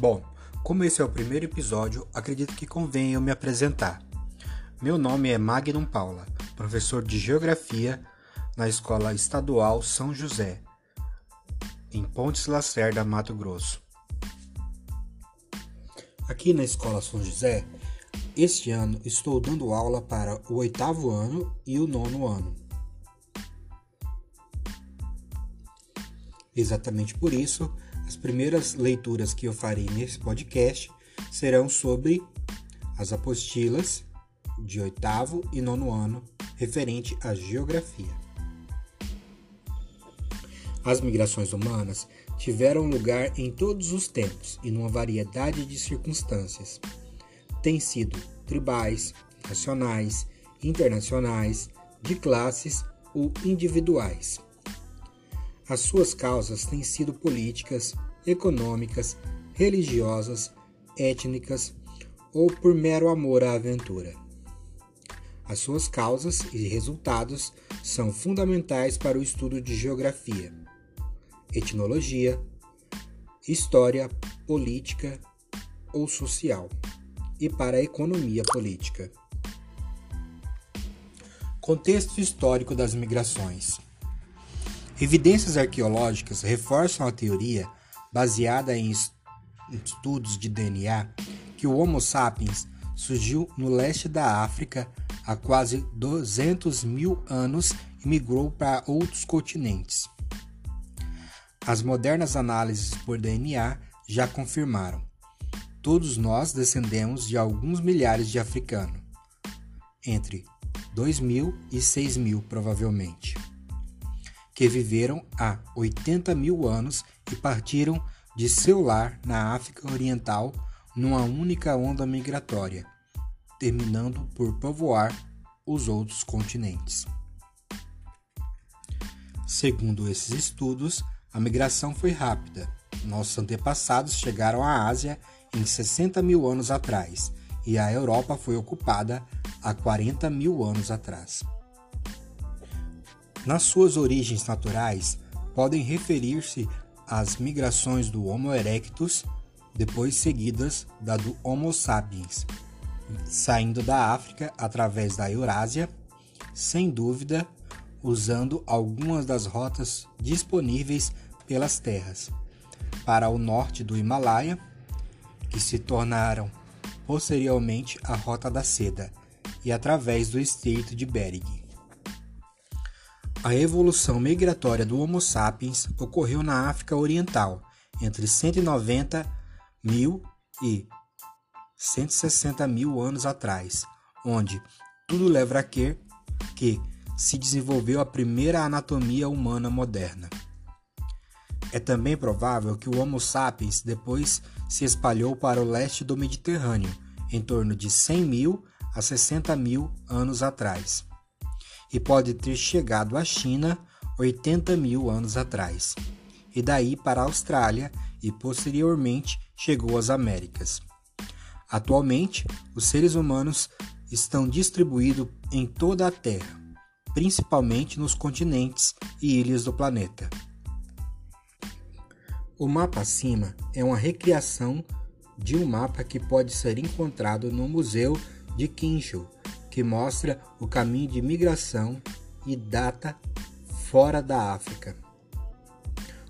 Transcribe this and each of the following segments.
Bom, como esse é o primeiro episódio, acredito que convém eu me apresentar. Meu nome é Magnum Paula, professor de Geografia na Escola Estadual São José, em Pontes Lacerda, Mato Grosso. Aqui na Escola São José, este ano estou dando aula para o oitavo ano e o nono ano. Exatamente por isso, as primeiras leituras que eu farei nesse podcast serão sobre as apostilas de oitavo e nono ano referente à geografia. As migrações humanas tiveram lugar em todos os tempos e numa variedade de circunstâncias. Têm sido tribais, nacionais, internacionais, de classes ou individuais. As suas causas têm sido políticas, econômicas, religiosas, étnicas ou por mero amor à aventura. As suas causas e resultados são fundamentais para o estudo de geografia, etnologia, história, política ou social e para a economia política. Contexto histórico das migrações. Evidências arqueológicas reforçam a teoria, baseada em estudos de DNA, que o Homo sapiens surgiu no leste da África há quase 200 mil anos e migrou para outros continentes. As modernas análises por DNA já confirmaram. Todos nós descendemos de alguns milhares de africanos, entre 2 mil e 6 mil provavelmente que viveram há 80 mil anos e partiram de seu lar na África Oriental numa única onda migratória, terminando por povoar os outros continentes. Segundo esses estudos, a migração foi rápida. Nossos antepassados chegaram à Ásia em 60 mil anos atrás e a Europa foi ocupada há 40 mil anos atrás. Nas suas origens naturais, podem referir-se às migrações do Homo erectus, depois seguidas da do Homo sapiens, saindo da África através da Eurásia, sem dúvida, usando algumas das rotas disponíveis pelas terras, para o norte do Himalaia, que se tornaram posteriormente a Rota da Seda, e através do Estreito de Bering. A evolução migratória do Homo sapiens ocorreu na África Oriental entre 190 mil e 160 mil anos atrás, onde tudo leva a crer que se desenvolveu a primeira anatomia humana moderna. É também provável que o Homo sapiens depois se espalhou para o leste do Mediterrâneo, em torno de 100 mil a 60 mil anos atrás e pode ter chegado à China 80 mil anos atrás, e daí para a Austrália e posteriormente chegou às Américas. Atualmente, os seres humanos estão distribuídos em toda a Terra, principalmente nos continentes e ilhas do planeta. O mapa acima é uma recriação de um mapa que pode ser encontrado no Museu de Kinshasa que mostra o caminho de migração e data fora da África.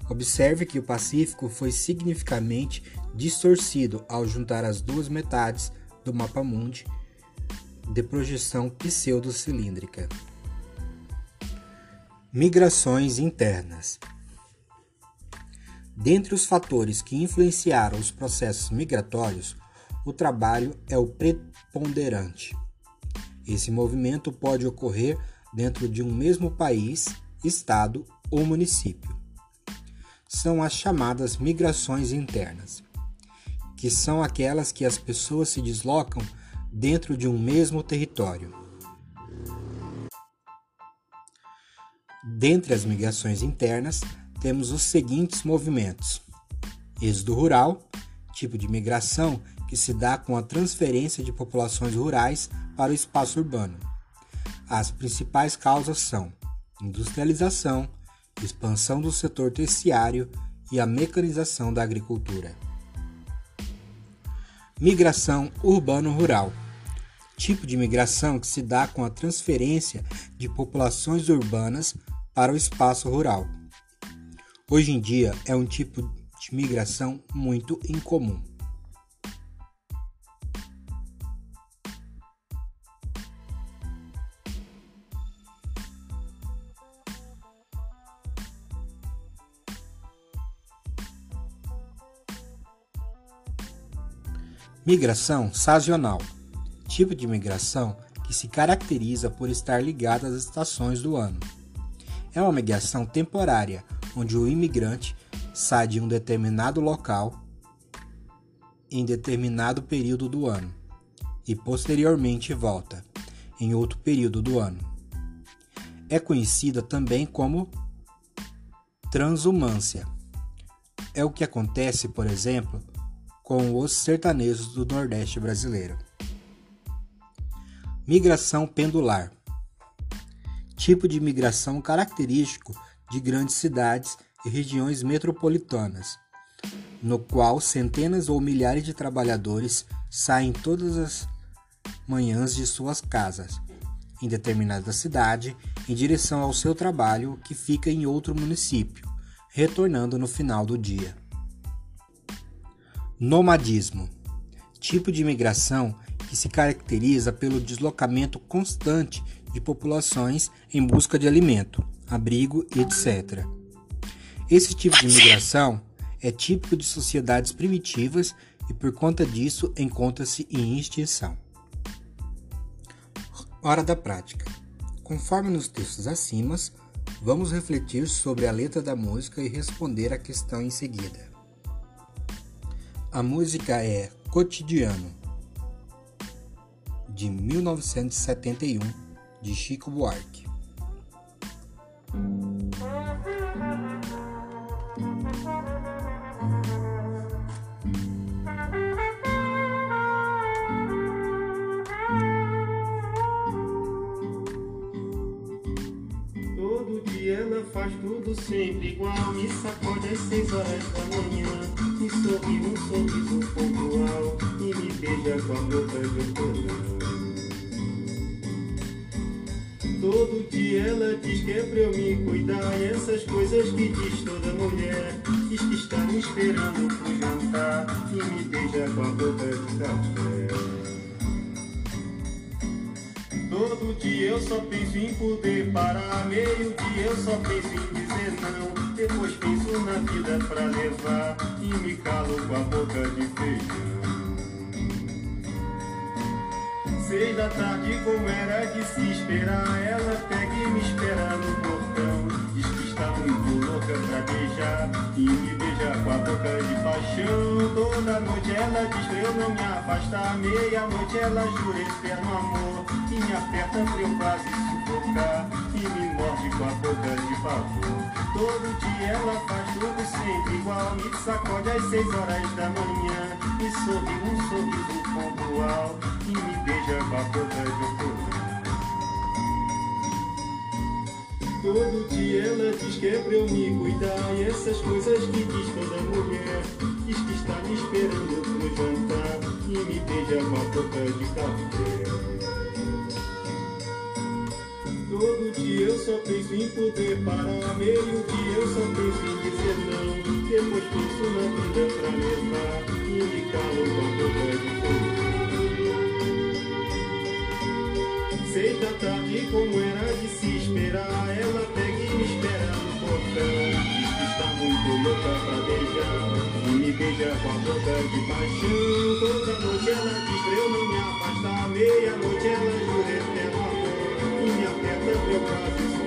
Observe que o Pacífico foi significativamente distorcido ao juntar as duas metades do mapa mundi de projeção pseudo-cilíndrica. Migrações internas. Dentre os fatores que influenciaram os processos migratórios, o trabalho é o preponderante. Esse movimento pode ocorrer dentro de um mesmo país, estado ou município. São as chamadas migrações internas, que são aquelas que as pessoas se deslocam dentro de um mesmo território. Dentre as migrações internas, temos os seguintes movimentos: êxodo rural, tipo de migração que se dá com a transferência de populações rurais para o espaço urbano. As principais causas são industrialização, expansão do setor terciário e a mecanização da agricultura. Migração urbano-rural. Tipo de migração que se dá com a transferência de populações urbanas para o espaço rural. Hoje em dia é um tipo de migração muito incomum. Migração sazonal tipo de migração que se caracteriza por estar ligada às estações do ano. É uma migração temporária, onde o imigrante sai de um determinado local em determinado período do ano e posteriormente volta em outro período do ano. É conhecida também como transumância. É o que acontece, por exemplo, com os sertanejos do Nordeste brasileiro. Migração pendular tipo de migração característico de grandes cidades e regiões metropolitanas, no qual centenas ou milhares de trabalhadores saem todas as manhãs de suas casas, em determinada cidade, em direção ao seu trabalho que fica em outro município, retornando no final do dia. Nomadismo tipo de migração que se caracteriza pelo deslocamento constante de populações em busca de alimento, abrigo, etc. Esse tipo de migração é típico de sociedades primitivas e, por conta disso, encontra-se em extinção. Hora da prática. Conforme nos textos acima, vamos refletir sobre a letra da música e responder a questão em seguida. A música é Cotidiano, de 1971, de Chico Buarque. Sorri um sorriso pontual e me beija com a boca de outono. Todo dia ela diz que é pra eu me cuidar essas coisas que diz toda mulher Diz que está me esperando pro jantar E me beija com a boca de café Todo dia eu só penso em poder parar Meio dia eu só penso em dizer não depois penso na vida pra levar e me calo com a boca de feijão. Seis da tarde, como era de se esperar, ela pega e me espera no portão. Muito louca pra beijar e me beija com a boca de paixão. Toda noite ela diz pra eu não me afastar. Meia-noite ela jura eterno amor e me aperta pra eu quase sufocar e me morde com a boca de pavor. Todo dia ela faz tudo sempre igual Me sacode às seis horas da manhã Me sorri um sorriso pontual E me beija com a boca de outono Todo dia ela diz que é pra eu me cuidar E essas coisas que diz toda mulher Diz que está me esperando pro jantar E me beija com a boca de café Todo dia eu só penso em poder parar. Meio dia eu só penso em dizer não. Depois penso na vida pra levar. E me calo com a boca de fogo. Seis da tarde, como era Ela pega e me espera no portão. Diz que está muito louca pra beijar. E me beija com a boca de paixão. Toda noite ela diz pra eu não me afastar. Meia-noite ela jura eterno eu quase sufocar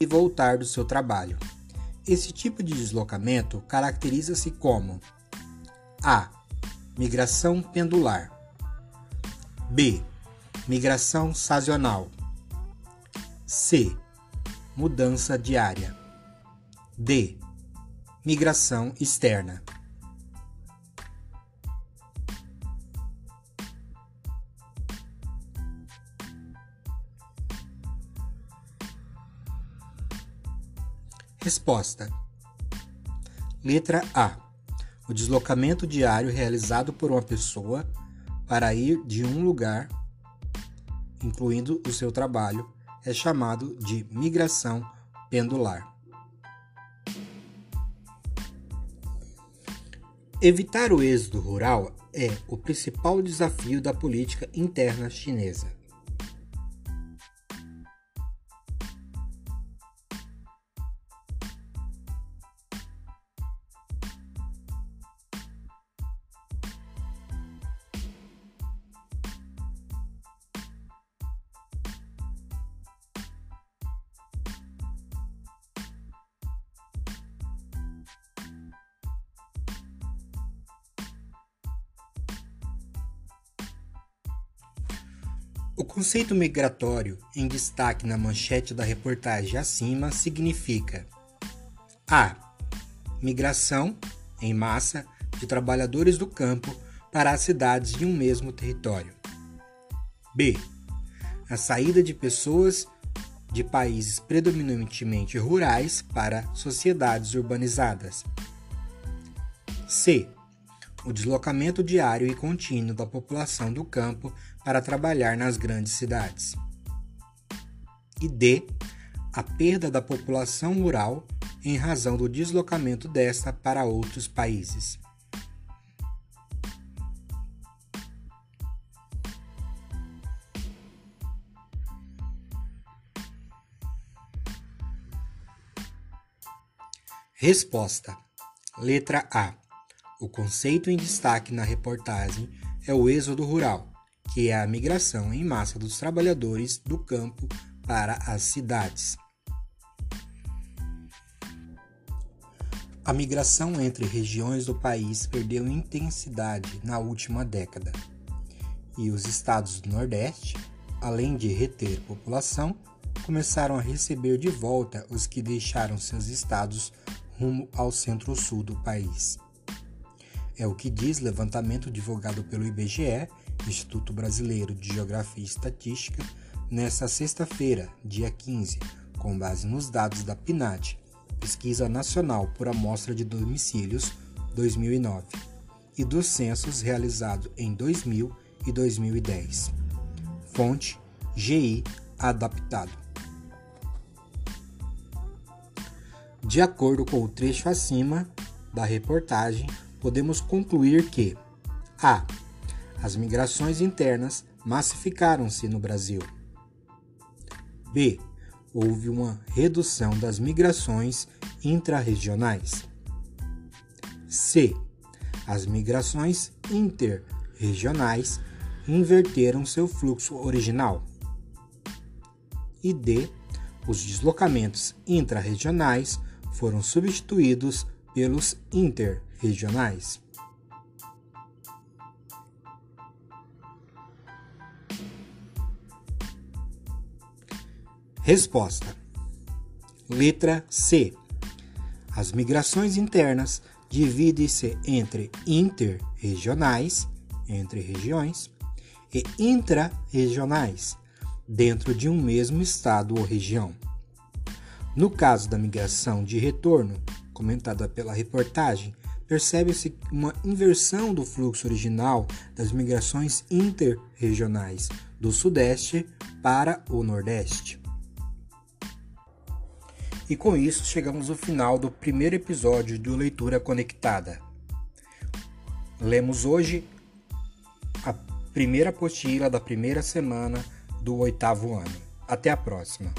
e voltar do seu trabalho. Esse tipo de deslocamento caracteriza-se como A. Migração pendular. B. Migração sazonal. C. Mudança diária. D. Migração externa. Resposta: Letra A. O deslocamento diário realizado por uma pessoa para ir de um lugar, incluindo o seu trabalho, é chamado de migração pendular. Evitar o êxodo rural é o principal desafio da política interna chinesa. O conceito migratório em destaque na manchete da reportagem acima significa: a. Migração em massa de trabalhadores do campo para as cidades de um mesmo território. B. A saída de pessoas de países predominantemente rurais para sociedades urbanizadas. C o deslocamento diário e contínuo da população do campo para trabalhar nas grandes cidades. E D. A perda da população rural em razão do deslocamento desta para outros países. Resposta: Letra A o conceito em destaque na reportagem é o êxodo rural, que é a migração em massa dos trabalhadores do campo para as cidades. A migração entre regiões do país perdeu intensidade na última década, e os estados do Nordeste, além de reter população, começaram a receber de volta os que deixaram seus estados rumo ao centro-sul do país. É o que diz levantamento divulgado pelo IBGE, Instituto Brasileiro de Geografia e Estatística, nesta sexta-feira, dia 15, com base nos dados da PNAD, Pesquisa Nacional por Amostra de Domicílios 2009, e dos censos realizados em 2000 e 2010. Fonte GI adaptado. De acordo com o trecho acima da reportagem, podemos concluir que a. As migrações internas massificaram-se no Brasil. B. Houve uma redução das migrações intrarregionais. C. As migrações interregionais inverteram seu fluxo original. E D. Os deslocamentos intrarregionais foram substituídos pelos interregionais Resposta: Letra C. As migrações internas dividem-se entre interregionais, entre regiões, e intra-regionais, dentro de um mesmo estado ou região. No caso da migração de retorno, comentada pela reportagem, percebe-se uma inversão do fluxo original das migrações interregionais do Sudeste para o Nordeste. E com isso chegamos ao final do primeiro episódio do Leitura Conectada. Lemos hoje a primeira apostila da primeira semana do oitavo ano. Até a próxima!